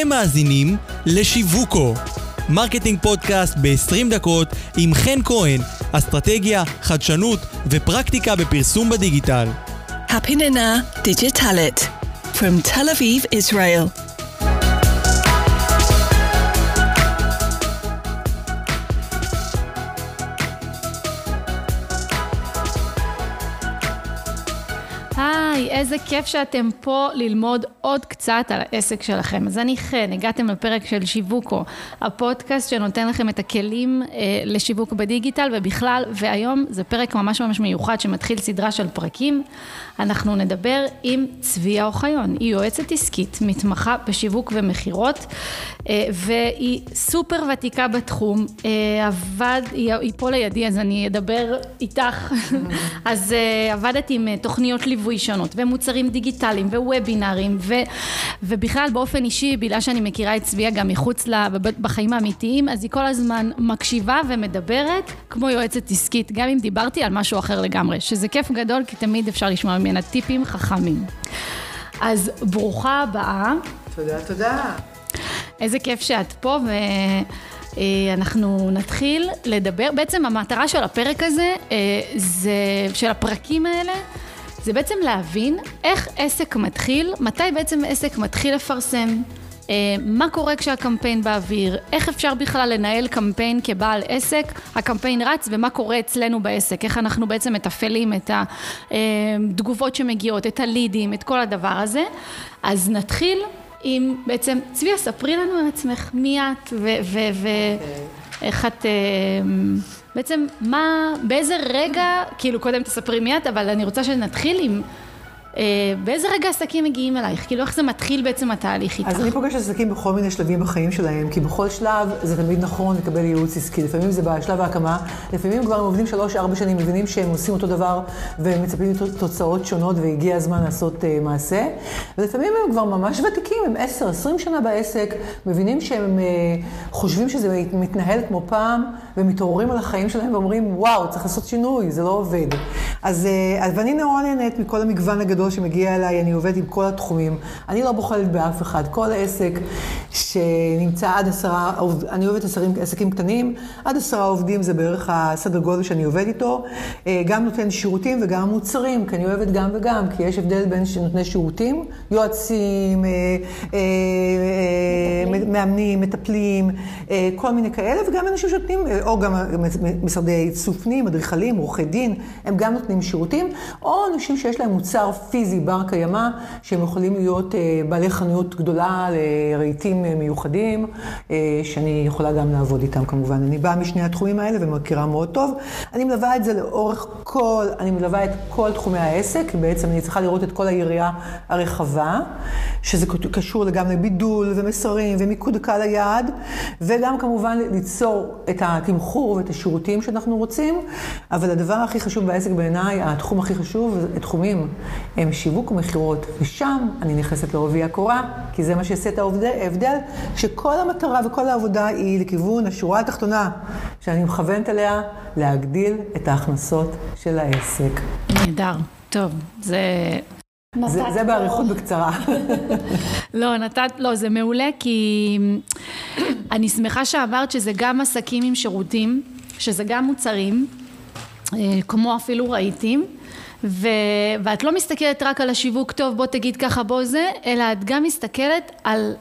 אתם מאזינים לשיווקו, marketing פודקאסט ב-20 דקות עם חן כהן, אסטרטגיה, חדשנות ופרקטיקה בפרסום בדיגיטל. הפיננה דיגיטלית From Tel Aviv, Israel. איזה כיף שאתם פה ללמוד עוד קצת על העסק שלכם. אז אני חן, הגעתם לפרק של שיווקו, הפודקאסט שנותן לכם את הכלים אה, לשיווק בדיגיטל ובכלל, והיום זה פרק ממש ממש מיוחד שמתחיל סדרה של פרקים. אנחנו נדבר עם צביה אוחיון, היא יועצת עסקית, מתמחה בשיווק ומכירות, אה, והיא סופר ותיקה בתחום, אה, עבד, היא, היא פה לידי אז אני אדבר איתך, אז אה, עבדת עם אה, תוכניות ליווי שונות ומוצרים דיגיטליים ווובינארים ו, ובכלל באופן אישי, בגלל שאני מכירה את צביה גם מחוץ ל... בחיים האמיתיים, אז היא כל הזמן מקשיבה ומדברת כמו יועצת עסקית, גם אם דיברתי על משהו אחר לגמרי, שזה כיף גדול כי תמיד אפשר לשמוע ממנה טיפים חכמים. אז ברוכה הבאה. תודה, תודה. איזה כיף שאת פה ואנחנו נתחיל לדבר, בעצם המטרה של הפרק הזה, אה, זה, של הפרקים האלה, זה בעצם להבין איך עסק מתחיל, מתי בעצם עסק מתחיל לפרסם, אה, מה קורה כשהקמפיין באוויר, איך אפשר בכלל לנהל קמפיין כבעל עסק, הקמפיין רץ ומה קורה אצלנו בעסק, איך אנחנו בעצם מתפעלים את התגובות שמגיעות, את הלידים, את כל הדבר הזה. אז נתחיל עם בעצם, צביה, ספרי לנו על עצמך, מי את ואיך את... אה, בעצם מה, באיזה רגע, כאילו קודם תספרי מי את, אבל אני רוצה שנתחיל עם אה, באיזה רגע עסקים מגיעים אלייך? כאילו איך זה מתחיל בעצם התהליך איתך? אז אני פוגשת עסקים בכל מיני שלבים בחיים שלהם, כי בכל שלב זה תמיד נכון לקבל ייעוץ עסקי. לפעמים זה בשלב ההקמה, לפעמים כבר הם עובדים שלוש-ארבע שנים, מבינים שהם עושים אותו דבר ומצפים לתוצאות שונות והגיע הזמן לעשות uh, מעשה. ולפעמים הם כבר ממש ותיקים, הם עשר, עשרים שנה בעסק, מבינים שהם uh, חושבים שזה מתנהל כמו פעם, ומתעוררים על החיים שלהם ואומרים, וואו, צריך לעשות שינוי, זה לא עובד. אז, uh, ואני נורא נהנית מכל המגוון הגדול. גדול שמגיע אליי, אני עובדת עם כל התחומים. אני לא בוחלת באף אחד. כל עסק שנמצא עד עשרה, אני עובדת עשרים, עסקים קטנים, עד עשרה עובדים זה בערך הסדר גודל שאני עובדת איתו. אה, גם נותן שירותים וגם מוצרים, כי אני אוהבת גם וגם, כי יש הבדל בין נותני שירותים, יועצים, אה, אה, מאמנים, מטפלים, כל מיני כאלה, וגם אנשים שנותנים, או גם משרדי צופנים, אדריכלים, עורכי דין, הם גם נותנים שירותים, או אנשים שיש להם מוצר פיזי בר קיימא, שהם יכולים להיות אה, בעלי חנויות גדולה לרהיטים אה, מיוחדים, אה, שאני יכולה גם לעבוד איתם כמובן. אני באה משני התחומים האלה ומכירה מאוד טוב. אני מלווה את זה לאורך כל, אני מלווה את כל תחומי העסק, בעצם אני צריכה לראות את כל היריעה הרחבה, שזה קשור גם לבידול ומסרים ומיקוד קהל היעד, וגם כמובן ליצור את התמחור ואת השירותים שאנחנו רוצים, אבל הדבר הכי חשוב בעסק בעיניי, התחום הכי חשוב, זה תחומים. הם שיווק ומכירות, ושם אני נכנסת לעובי הקורה, כי זה מה שיעשה את ההבדל, שכל המטרה וכל העבודה היא לכיוון השורה התחתונה, שאני מכוונת אליה, להגדיל את ההכנסות של העסק. נהדר, טוב, זה... זה, זה באריכות בקצרה. לא, נתת, לא, זה מעולה, כי אני שמחה שאמרת שזה גם עסקים עם שירותים, שזה גם מוצרים, אה, כמו אפילו רהיטים. ו... ואת לא מסתכלת רק על השיווק טוב, בוא תגיד ככה, בוא זה, אלא את גם מסתכלת על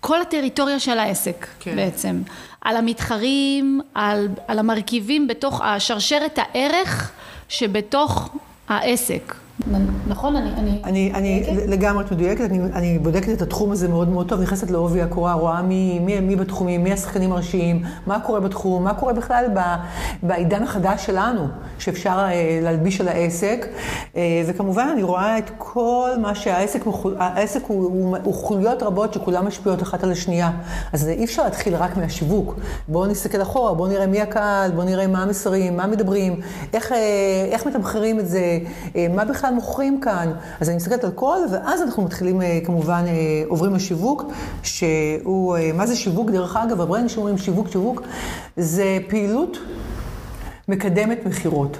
כל הטריטוריה של העסק כן. בעצם. על המתחרים, על, על המרכיבים בתוך השרשרת הערך שבתוך העסק. נכון? אני... אני, אני, אני לגמרי מדויקת, אני, אני בודקת את התחום הזה מאוד מאוד טוב, נכנסת לעובי הקורה, רואה מי, מי, מי בתחומים, מי השחקנים הראשיים, מה קורה בתחום, מה קורה בכלל ב, בעידן החדש שלנו, שאפשר אה, להלביש על העסק, אה, וכמובן אני רואה את כל מה שהעסק, העסק הוא, הוא, הוא חוליות רבות שכולן משפיעות אחת על השנייה, אז אי אפשר להתחיל רק מהשיווק, בואו נסתכל אחורה, בואו נראה מי הקהל, בואו נראה מה המסרים, מה מדברים, איך, אה, איך מתמחרים את זה, מה בכלל מוכרים כאן? אז אני מסתכלת על כל, ואז אנחנו מתחילים אה, כמובן, אה, עוברים לשיווק, שהוא, אה, מה זה שיווק? דרך אגב, הברנד שאומרים שיווק, שיווק, זה פעילות מקדמת מכירות.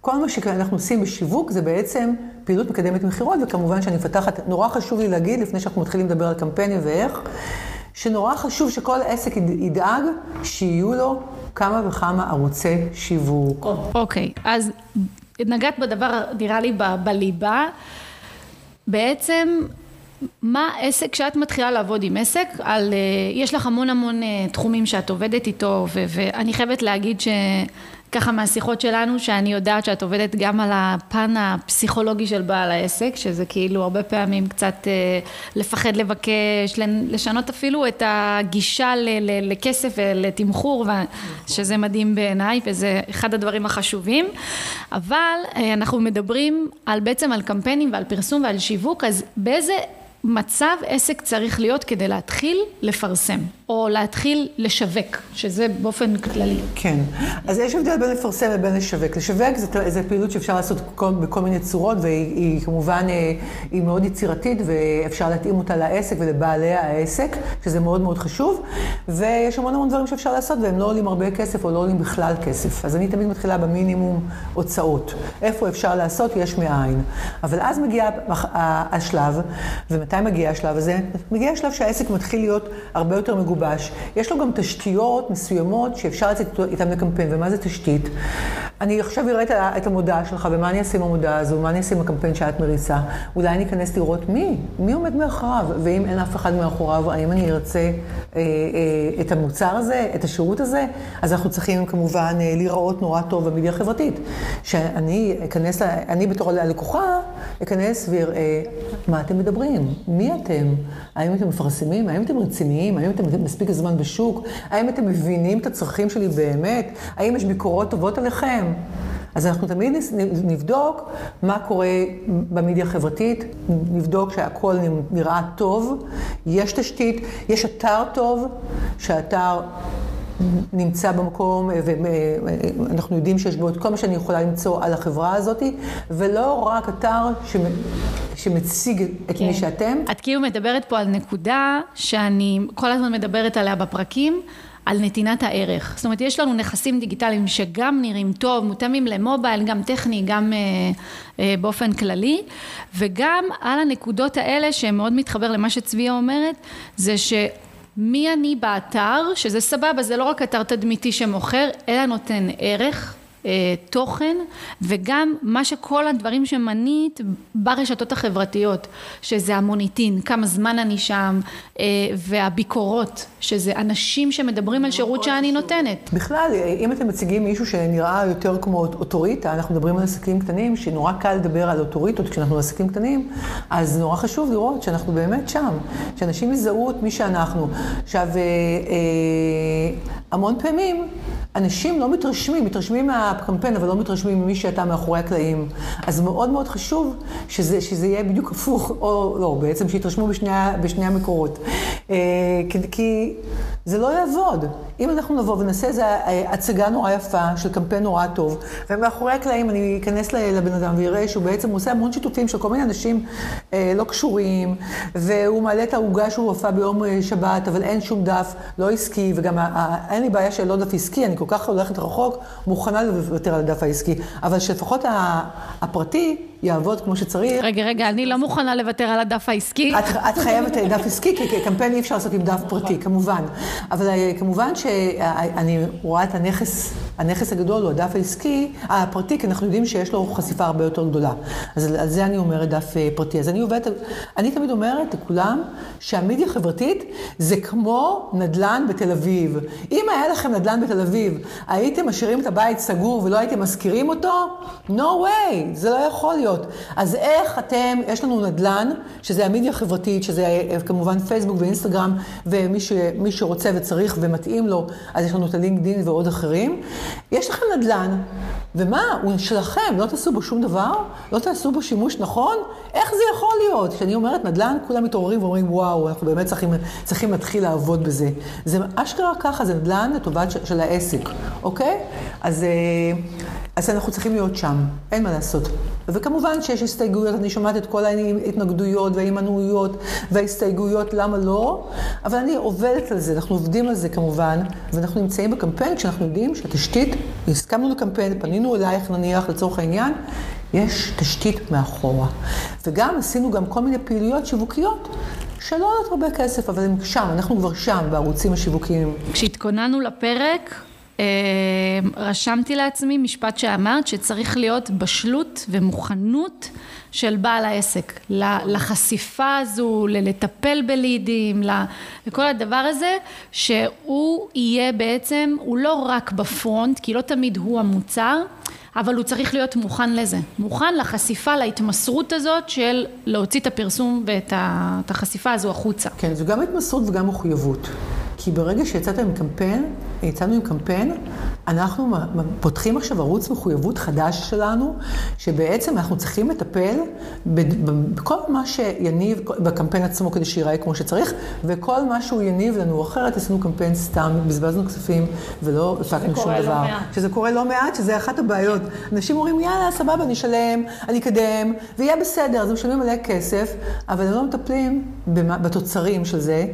כל מה שאנחנו עושים בשיווק זה בעצם פעילות מקדמת מכירות, וכמובן שאני מפתחת, נורא חשוב לי להגיד, לפני שאנחנו מתחילים לדבר על קמפיינים ואיך, שנורא חשוב שכל עסק ידאג שיהיו לו כמה וכמה ערוצי שיווק. אוקיי, okay, אז נגעת בדבר, נראה לי, ב- בליבה. בעצם, מה עסק, כשאת מתחילה לעבוד עם עסק, על, אה, יש לך המון המון אה, תחומים שאת עובדת איתו, ו- ואני חייבת להגיד ש... ככה מהשיחות שלנו, שאני יודעת שאת עובדת גם על הפן הפסיכולוגי של בעל העסק, שזה כאילו הרבה פעמים קצת אה, לפחד לבקש, לשנות אפילו את הגישה לכסף ולתמחור, שזה מדהים בעיניי, וזה אחד הדברים החשובים. אבל אה, אנחנו מדברים על בעצם על קמפיינים ועל פרסום ועל שיווק, אז באיזה... מצב עסק צריך להיות כדי להתחיל לפרסם, או להתחיל לשווק, שזה באופן כללי. כן. אז יש הבדל בין לפרסם לבין לשווק. לשווק זה פעילות שאפשר לעשות כל, בכל מיני צורות, והיא כמובן, אה, היא מאוד יצירתית, ואפשר להתאים אותה לעסק ולבעלי העסק, שזה מאוד מאוד חשוב. ויש המון המון דברים שאפשר לעשות, והם לא עולים הרבה כסף, או לא עולים בכלל כסף. אז אני תמיד מתחילה במינימום הוצאות. איפה אפשר לעשות, יש מאין. אבל אז מגיע השלב, ומתי... מתי מגיע השלב הזה? מגיע השלב שהעסק מתחיל להיות הרבה יותר מגובש. יש לו גם תשתיות מסוימות שאפשר לצאת איתן לקמפיין. ומה זה תשתית? אני עכשיו אראה את המודעה שלך, ומה אני אעשה עם המודעה הזו, מה אני אעשה עם הקמפיין שאת מריצה. אולי אני אכנס לראות מי, מי עומד מאחוריו, ואם אין אף אחד מאחוריו, האם אני ארצה אה, אה, את המוצר הזה, את השירות הזה? אז אנחנו צריכים כמובן אה, להיראות נורא טוב במדיה החברתית. שאני אכנס, אני בתור הלקוחה, אכנס ואראה מה אתם מדברים, מי אתם? האם אתם מפרסמים? האם אתם רציניים? האם אתם מספיק זמן בשוק? האם אתם מבינים את הצרכים שלי באמת? האם יש ביקורות טובות עליכם? אז אנחנו תמיד נבדוק מה קורה במדיה החברתית, נבדוק שהכל נראה טוב, יש תשתית, יש אתר טוב, שהאתר נמצא במקום, ואנחנו יודעים שיש בו את כל מה שאני יכולה למצוא על החברה הזאת, ולא רק אתר שמציג את כן. מי שאתם. את כאילו מדברת פה על נקודה שאני כל הזמן מדברת עליה בפרקים. על נתינת הערך. זאת אומרת, יש לנו נכסים דיגיטליים שגם נראים טוב, מותאמים למובייל, גם טכני, גם אה, אה, באופן כללי, וגם על הנקודות האלה, שמאוד מתחבר למה שצביה אומרת, זה ש... מי אני באתר, שזה סבבה, זה לא רק אתר תדמיתי שמוכר, אלא נותן ערך. אה, תוכן וגם מה שכל הדברים שמנית ברשתות החברתיות, שזה המוניטין, כמה זמן אני שם אה, והביקורות, שזה אנשים שמדברים על שירות שאני נותנת. בכלל, אם אתם מציגים מישהו שנראה יותר כמו אוטוריטה, אנחנו מדברים על עסקים קטנים, שנורא קל לדבר על אוטוריטות כשאנחנו עסקים קטנים, אז נורא חשוב לראות שאנחנו באמת שם, שאנשים יזהו את מי שאנחנו. עכשיו, אה, המון פעמים אנשים לא מתרשמים, מתרשמים מהקמפיין, אבל לא מתרשמים ממי שאתה מאחורי הקלעים. אז מאוד מאוד חשוב שזה, שזה יהיה בדיוק הפוך, או לא, בעצם שיתרשמו בשני, בשני המקורות. אה, כי זה לא יעבוד. אם אנחנו נבוא ונעשה איזו הצגה נורא יפה של קמפיין נורא טוב, ומאחורי הקלעים אני אכנס לבן אדם ויראה שהוא בעצם עושה המון שיתופים של כל מיני אנשים אה, לא קשורים, והוא מעלה את העוגה שהוא הופע ביום אה, שבת, אבל אין שום דף לא עסקי, וגם אין לי בעיה של לא דף עסקי, אני כל כך הולכת רחוק, מוכנה לוותר על הדף העסקי. אבל שלפחות הפרטי יעבוד כמו שצריך. רגע, רגע, אני לא מוכנה לוותר על הדף העסקי. את, את חייבת דף עסקי, כי קמפיין אי אפשר לעשות עם דף פרטי, כמובן. אבל אה, כמובן שאני רואה את הנכס, הנכס הגדול הוא הדף העסקי, הפרטי, כי אנחנו יודעים שיש לו חשיפה הרבה יותר גדולה. אז על זה אני אומרת דף אה, פרטי. אז אני עובדת, אני תמיד אומרת לכולם שהמדיה החברתית זה כמו נדל"ן בתל אביב. אם היה לכם נדל"ן בתל אביב, הייתם משאירים את הבית סגור ולא הייתם משכירים אותו? No way, זה לא יכול להיות. אז איך אתם, יש לנו נדל"ן, שזה המדיה החברתית, שזה אה, כמובן פייסבוק ואינסטגרם, ומי ש, שרוצה וצריך ומתאים לו, אז יש לנו את הלינקדין ועוד אחרים. יש לכם נדל"ן, ומה, הוא שלכם, לא תעשו בו שום דבר? לא תעשו בו שימוש נכון? איך זה יכול להיות? כשאני אומרת נדל"ן, כולם מתעוררים ואומרים, וואו, אנחנו באמת צריכים, צריכים להתחיל לעבוד בזה. זה אשכרה ככה, זה נדל"ן לטובת של העסק, אוקיי? אז, אה, אז אנחנו צריכים להיות שם, אין מה לעשות. וכמובן שיש הסתייגויות, אני שומעת את כל ההתנגדויות וההימנעויות וההסתייגויות, למה לא? אבל אני עובדת על זה, אנחנו עובדים על זה כמובן, ואנחנו נמצאים בקמפיין כשאנחנו יודעים שהתשתית, הסכמנו לקמפיין, פנינו אלייך נניח לצורך העניין, יש תשתית מאחורה. וגם עשינו גם כל מיני פעילויות שיווקיות שלא עולות הרבה כסף, אבל הם שם, אנחנו כבר שם, בערוצים השיווקיים. כשהתכוננו לפרק, רשמתי לעצמי משפט שאמרת, שצריך להיות בשלות ומוכנות של בעל העסק, לחשיפה הזו, לטפל בלידים, לכל הדבר הזה, שהוא יהיה בעצם, הוא לא רק בפרונט, כי לא תמיד הוא המוצר, אבל הוא צריך להיות מוכן לזה, מוכן לחשיפה, להתמסרות הזאת של להוציא את הפרסום ואת החשיפה הזו החוצה. כן, זו גם התמסרות וגם מחויבות. כי ברגע שיצאת עם קמפיין, יצאנו עם קמפיין, אנחנו פותחים עכשיו ערוץ מחויבות חדש שלנו, שבעצם אנחנו צריכים לטפל בכל מה שיניב בקמפיין עצמו כדי שיראה כמו שצריך, וכל מה שהוא יניב לנו, אחרת עשינו קמפיין סתם, בזבזנו כספים ולא הפקנו שום דבר. לא שזה קורה לא מעט, שזה אחת הבעיות. אנשים אומרים, יאללה, סבבה, אני אשלם, אני אקדם, ויהיה בסדר, אז הם משלמים מלא כסף, אבל הם לא מטפלים בתוצרים של זה,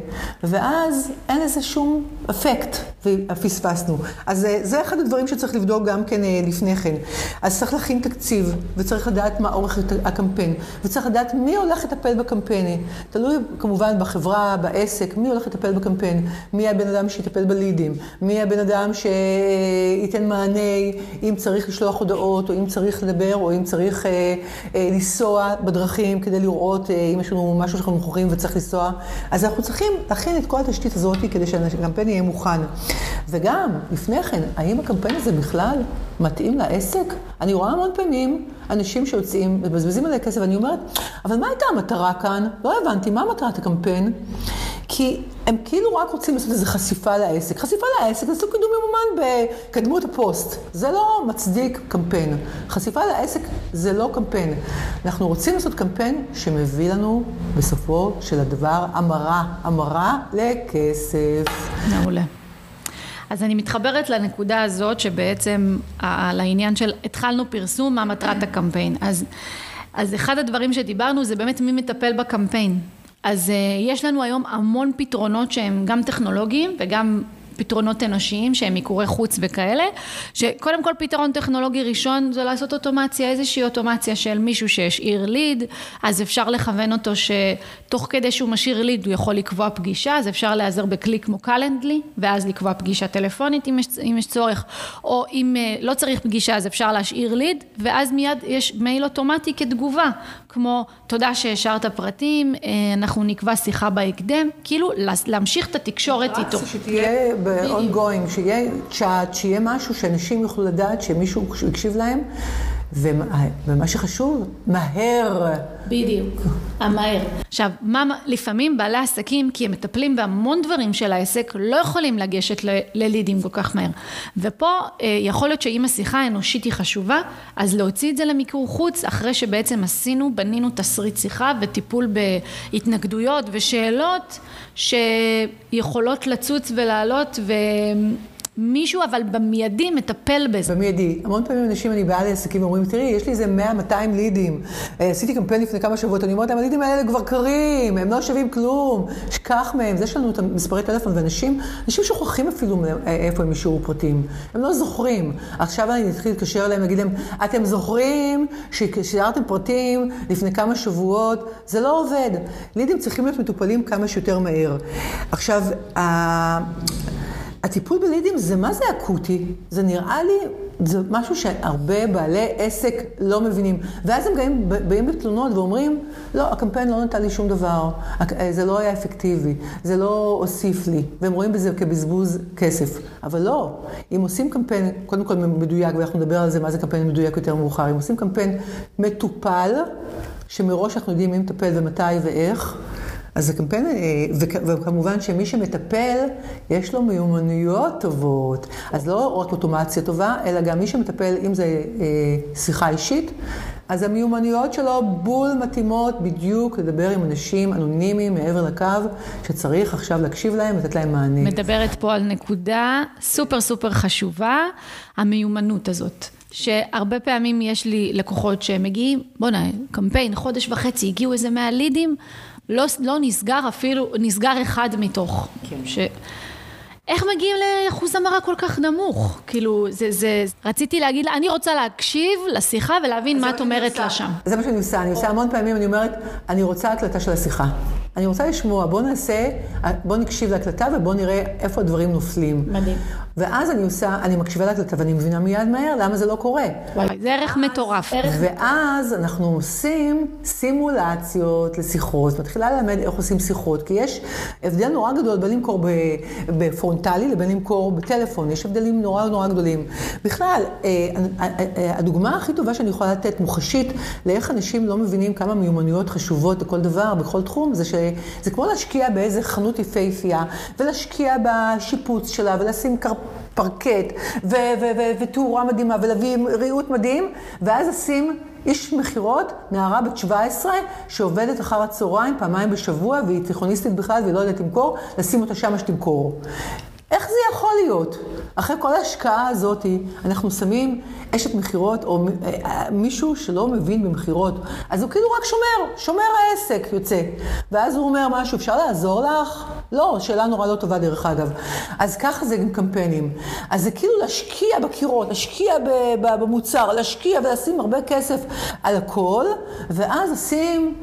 ואז אין לזה שום אפקט, ופספסנו. אז זה אחד הדברים שצריך לבדוק גם כן אה, לפני כן. אז צריך להכין תקציב, וצריך לדעת מה אורך הקמפיין, וצריך לדעת מי הולך לטפל בקמפיין. תלוי כמובן בחברה, בעסק, מי הולך לטפל בקמפיין, מי הבן אדם שיטפל בלידים, מי הבן אדם שייתן מענה אם צריך לשלוח הודעות, או אם צריך לדבר, או אם צריך אה, אה, לנסוע בדרכים כדי לראות אה, אם יש לנו משהו שאנחנו מוכרים וצריך לנסוע. אז אנחנו צריכים להכין את כל התשתית הזאת כדי שהקמפיין יהיה מוכן. וגם, לפני כן, האם הקמפיין הזה בכלל מתאים לעסק? אני רואה המון פעמים אנשים שיוצאים, מבזבזים עליי כסף, ואני אומרת, אבל מה הייתה המטרה כאן? לא הבנתי, מה מטרת הקמפיין? כי הם כאילו רק רוצים לעשות איזו חשיפה לעסק. חשיפה לעסק, עשו קידום ממומן בקדמו את הפוסט. זה לא מצדיק קמפיין. חשיפה לעסק זה לא קמפיין. אנחנו רוצים לעשות קמפיין שמביא לנו בסופו של הדבר המרה, המרה לכסף. מעולה. אז אני מתחברת לנקודה הזאת שבעצם על העניין של התחלנו פרסום, מה מטרת הקמפיין. אז, אז אחד הדברים שדיברנו זה באמת מי מטפל בקמפיין. אז uh, יש לנו היום המון פתרונות שהם גם טכנולוגיים וגם פתרונות אנושיים שהם מיקורי חוץ וכאלה, שקודם כל פתרון טכנולוגי ראשון זה לעשות אוטומציה, איזושהי אוטומציה של מישהו שהשאיר ליד, אז אפשר לכוון אותו שתוך כדי שהוא משאיר ליד הוא יכול לקבוע פגישה, אז אפשר להיעזר בכלי כמו קלנדלי, ואז לקבוע פגישה טלפונית אם יש, אם יש צורך, או אם אה, לא צריך פגישה אז אפשר להשאיר ליד, ואז מיד יש מייל אוטומטי כתגובה, כמו תודה שהשארת פרטים, אה, אנחנו נקבע שיחה בהקדם, כאילו להמשיך את התקשורת איתו. שתהיה ב-ongoing, שיהיה צ'אט, שיהיה משהו שאנשים יוכלו לדעת שמישהו הקשיב להם, ומה שחשוב, מהר. בדיוק, המהר. עכשיו, מה, לפעמים בעלי עסקים, כי הם מטפלים בהמון דברים של העסק, לא יכולים לגשת ללידים כל כך מהר. ופה אה, יכול להיות שאם השיחה האנושית היא חשובה, אז להוציא את זה למיקור חוץ, אחרי שבעצם עשינו, בנינו תסריט שיחה וטיפול בהתנגדויות ושאלות שיכולות לצוץ ולעלות. מישהו אבל במיידי מטפל בזה. במיידי. המון פעמים אנשים, אני באה לעסקים ואומרים, תראי, יש לי איזה 100-200 לידים. אה, עשיתי קמפיין לפני כמה שבועות, אני אומרת להם, הלידים האלה כבר קרים, הם לא שווים כלום, שכח מהם. זה יש לנו את המספרי טלפון, ואנשים, אנשים שוכחים אפילו אה, איפה הם אישרו פרטים. הם לא זוכרים. עכשיו אני אתחיל להתקשר אליהם, להגיד להם, אתם זוכרים ששידרתם פרטים לפני כמה שבועות? זה לא עובד. לידים צריכים להיות מטופלים כמה שיותר מהר. עכשיו, הטיפול בלידים זה מה זה אקוטי? זה נראה לי, זה משהו שהרבה בעלי עסק לא מבינים. ואז הם באים, באים בתלונות ואומרים, לא, הקמפיין לא נתן לי שום דבר, זה לא היה אפקטיבי, זה לא הוסיף לי, והם רואים בזה כבזבוז כסף. אבל לא, אם עושים קמפיין, קודם כל מדויק, ואנחנו נדבר על זה, מה זה קמפיין מדויק יותר מאוחר, אם עושים קמפיין מטופל, שמראש אנחנו יודעים מי מטפל ומתי ואיך, אז הקמפיין, אה, וכמובן שמי שמטפל, יש לו מיומנויות טובות. אז לא רק אוטומציה טובה, אלא גם מי שמטפל, אם זה אה, שיחה אישית, אז המיומנויות שלו בול מתאימות בדיוק לדבר עם אנשים אנונימיים מעבר לקו, שצריך עכשיו להקשיב להם, לתת להם מענה. מדברת פה על נקודה סופר סופר חשובה, המיומנות הזאת. שהרבה פעמים יש לי לקוחות שמגיעים, בוא'נה, קמפיין, חודש וחצי, הגיעו איזה 100 לידים, לא, לא נסגר אפילו, נסגר אחד מתוך. כן. ש... איך מגיעים לאחוז המרה כל כך נמוך? כאילו, זה, זה, רציתי להגיד לה, אני רוצה להקשיב לשיחה ולהבין מה את אומרת לה שם. זה מה שאני עושה, אני עושה המון פעמים, אני אומרת, אני רוצה הקלטה של השיחה. אני רוצה לשמוע, בוא נעשה, בוא נקשיב להקלטה ובוא נראה איפה הדברים נופלים. מדהים. ואז אני עושה, אני מקשיבה להקלטה ואני מבינה מיד מהר למה זה לא קורה. זה ערך מטורף. ואז אנחנו עושים סימולציות לשיחות, מתחילה ללמד איך עושים שיחות, כי יש הבדל נורא גדול בין למכור בפרונטלי לבין למכור בטלפון, יש הבדלים נורא נורא גדולים. בכלל, אה, אה, אה, הדוגמה הכי טובה שאני יכולה לתת, מוחשית, לאיך אנשים לא מבינים כמה מיומנויות חשובות לכל דבר, בכל תחום, זה שזה כמו להשקיע באיזה חנות יפהפייה, ולהשקיע בשיפוץ שלה, ולשים קר... פרקט, ותאורה מדהימה, ולהביא ריהוט מדהים, ואז לשים איש מכירות, נערה בת 17, שעובדת אחר הצהריים פעמיים בשבוע, והיא תיכוניסטית בכלל והיא לא יודעת למכור, לשים אותה שמה שתמכור. איך זה יכול להיות? אחרי כל ההשקעה הזאת, אנחנו שמים אשת מכירות, או אה, מישהו שלא מבין במכירות, אז הוא כאילו רק שומר, שומר העסק יוצא. ואז הוא אומר משהו, אפשר לעזור לך? לא, שאלה נורא לא טובה דרך אגב. אז ככה זה עם קמפיינים. אז זה כאילו להשקיע בקירות, להשקיע במוצר, להשקיע ולשים הרבה כסף על הכל, ואז לשים...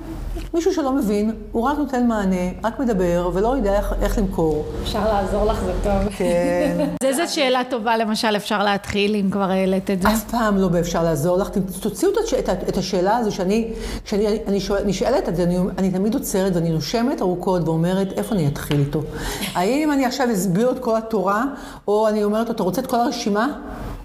מישהו שלא מבין, הוא רק נותן מענה, רק מדבר, ולא יודע איך, איך למכור. אפשר לעזור לך, זה טוב. כן. זה איזה שאלה טובה, למשל, אפשר להתחיל, אם כבר העלית את זה. אף פעם לא באפשר לעזור לך. תוציאו את, את, את השאלה הזו, שאני, כשאני אני שואל, נשאלת, אני, אני תמיד עוצרת ואני נושמת ארוכות ואומרת, איפה אני אתחיל איתו? האם אני עכשיו אסביר את כל התורה, או אני אומרת, אתה רוצה את כל הרשימה?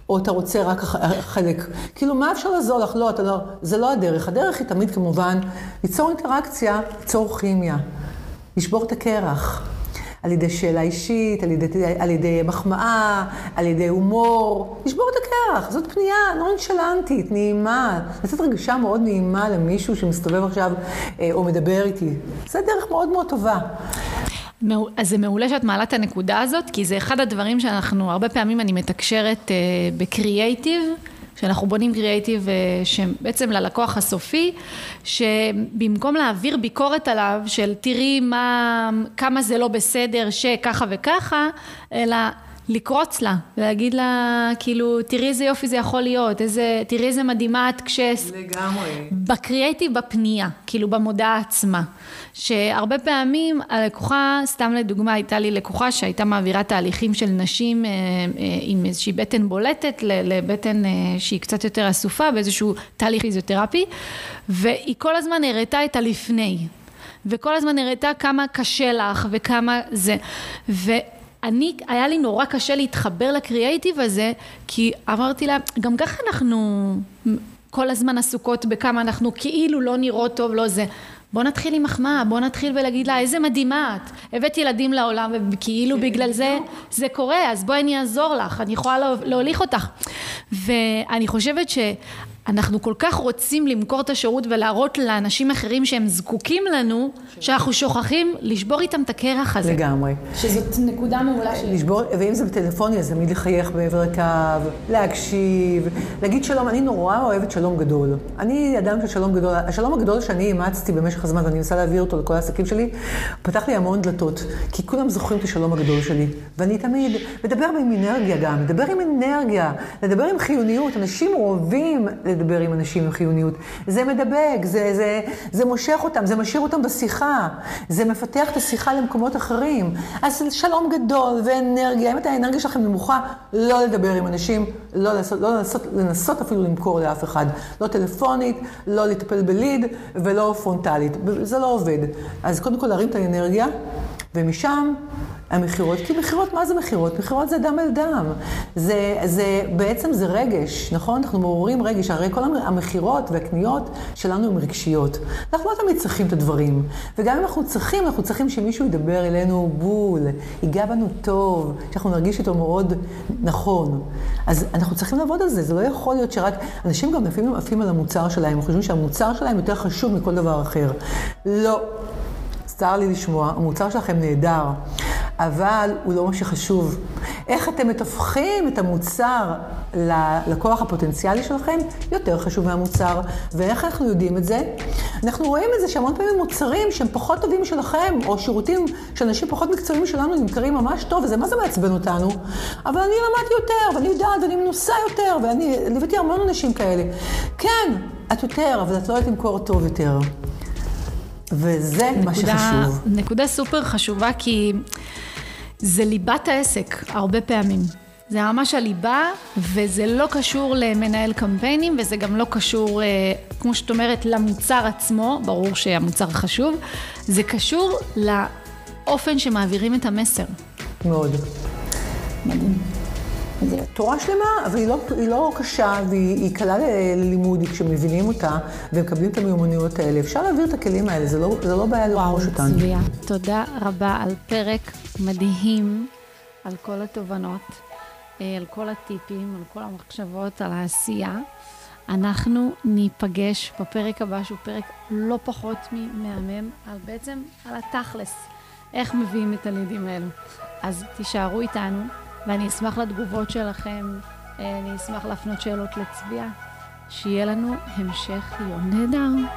או אתה רוצה רק חלק. כאילו, מה אפשר לעזור לך? לא, אתה לא, זה לא הדרך. הדרך היא תמיד כמובן ליצור אינטראקציה, ליצור כימיה, לשבור את הקרח. על ידי שאלה אישית, על ידי, על ידי מחמאה, על ידי הומור, לשבור את הקרח. זאת פנייה נונשלנטית, נעימה, לתת רגשה מאוד נעימה למישהו שמסתובב עכשיו אה, או מדבר איתי. זו דרך מאוד מאוד טובה. אז זה מעולה שאת מעלה את הנקודה הזאת, כי זה אחד הדברים שאנחנו, הרבה פעמים אני מתקשרת אה, בקריאייטיב, שאנחנו בונים קריאייטיב אה, שבעצם ללקוח הסופי, שבמקום להעביר ביקורת עליו של תראי מה, כמה זה לא בסדר שככה וככה, אלא לקרוץ לה, ולהגיד לה, כאילו, תראי איזה יופי זה יכול להיות, איזה, תראי איזה מדהימה את כש... לגמרי. בקריאייטיב בפנייה, כאילו במודעה עצמה. שהרבה פעמים הלקוחה, סתם לדוגמה, הייתה לי לקוחה שהייתה מעבירה תהליכים של נשים אה, אה, עם איזושהי בטן בולטת לבטן אה, שהיא קצת יותר אסופה, באיזשהו תהליך פיזיותרפי, והיא כל הזמן הראתה את הלפני. וכל הזמן הראתה כמה קשה לך וכמה זה. ו... אני, היה לי נורא קשה להתחבר לקריאייטיב הזה, כי אמרתי לה, גם ככה אנחנו כל הזמן עסוקות בכמה אנחנו כאילו לא נראות טוב, לא זה. בוא נתחיל עם מחמאה, בוא נתחיל ולהגיד לה איזה מדהימה את, הבאת ילדים לעולם וכאילו בגלל זה זה קורה, אז בואי אני אעזור לך, אני יכולה להוליך אותך. ואני חושבת ש... אנחנו כל כך רוצים למכור את השירות ולהראות לאנשים אחרים שהם זקוקים לנו, שאנחנו שוכחים לשבור איתם את הקרח הזה. לגמרי. שזאת נקודה מעולה שלי. לשבור, ואם זה בטלפוני, אז תמיד לחייך בעבר הקו, להקשיב, להגיד שלום. אני נורא אוהבת שלום גדול. אני אדם של שלום גדול. השלום הגדול שאני אימצתי במשך הזמן, ואני מנסה להעביר אותו לכל העסקים שלי, פתח לי המון דלתות. כי כולם זוכרים את השלום הגדול שלי. ואני תמיד מדבר עם אנרגיה גם, מדבר עם אנרגיה, לדבר עם חיוניות. אנשים אוהבים לדבר עם אנשים עם חיוניות. זה מדבק, זה, זה, זה מושך אותם, זה משאיר אותם בשיחה, זה מפתח את השיחה למקומות אחרים. אז שלום גדול ואנרגיה, אם את האנרגיה שלכם נמוכה, לא לדבר עם אנשים, לא, לעשות, לא לנסות, לנסות אפילו למכור לאף אחד. לא טלפונית, לא לטפל בליד ולא פרונטלית. זה לא עובד. אז קודם כל להרים את האנרגיה, ומשם המכירות, כי מכירות, מה זה מכירות? מכירות זה דם אל דם. זה, זה, בעצם זה רגש, נכון? אנחנו מעוררים רגש, הרי כל המכירות והקניות שלנו הן רגשיות. אנחנו לא תמיד צריכים את הדברים. וגם אם אנחנו צריכים, אנחנו צריכים שמישהו ידבר אלינו בול, ייגע בנו טוב, שאנחנו נרגיש איתו מאוד נכון. אז אנחנו צריכים לעבוד על זה, זה לא יכול להיות שרק, אנשים גם לפעמים עפים על המוצר שלהם, חושבים שהמוצר שלהם יותר חשוב מכל דבר אחר. לא. צר לי לשמוע, המוצר שלכם נהדר, אבל הוא לא מה שחשוב. איך אתם מתווכים את המוצר ללקוח הפוטנציאלי שלכם, יותר חשוב מהמוצר. ואיך אנחנו יודעים את זה? אנחנו רואים את זה שהמון פעמים מוצרים שהם פחות טובים משלכם, או שירותים של אנשים פחות מקצועיים שלנו נמכרים ממש טוב, וזה מה זה מעצבן אותנו. אבל אני למדתי יותר, ואני יודעת, ואני מנוסה יותר, ואני ליוויתי המון אנשים כאלה. כן, את יותר, אבל את לא יודעת למכור טוב יותר. וזה מה נקודה- שחשוב. נקודה סופר חשובה, כי זה ליבת העסק, הרבה פעמים. זה ממש הליבה, וזה לא קשור למנהל קמפיינים, וזה גם לא קשור, אה, כמו שאת אומרת, למוצר עצמו, ברור שהמוצר חשוב, זה קשור לאופן שמעבירים את המסר. מאוד. מדהים. תורה שלמה, אבל היא לא, היא לא קשה והיא היא קלה ללימוד כשמבינים אותה ומקבלים את המיומנויות האלה. אפשר להעביר את הכלים האלה, זה לא, זה לא בעיה לרכוש אותם. צביה, תודה רבה על פרק מדהים, על כל התובנות, אה, על כל הטיפים, על כל המחשבות, על העשייה. אנחנו ניפגש בפרק הבא, שהוא פרק לא פחות ממהמם, על בעצם על התכלס, איך מביאים את הלידים האלו. אז תישארו איתנו, ואני אשמח לתגובות שלכם, אה, אני אשמח להפנות שאלות לצביה. שיהיה לנו המשך יום נהדר.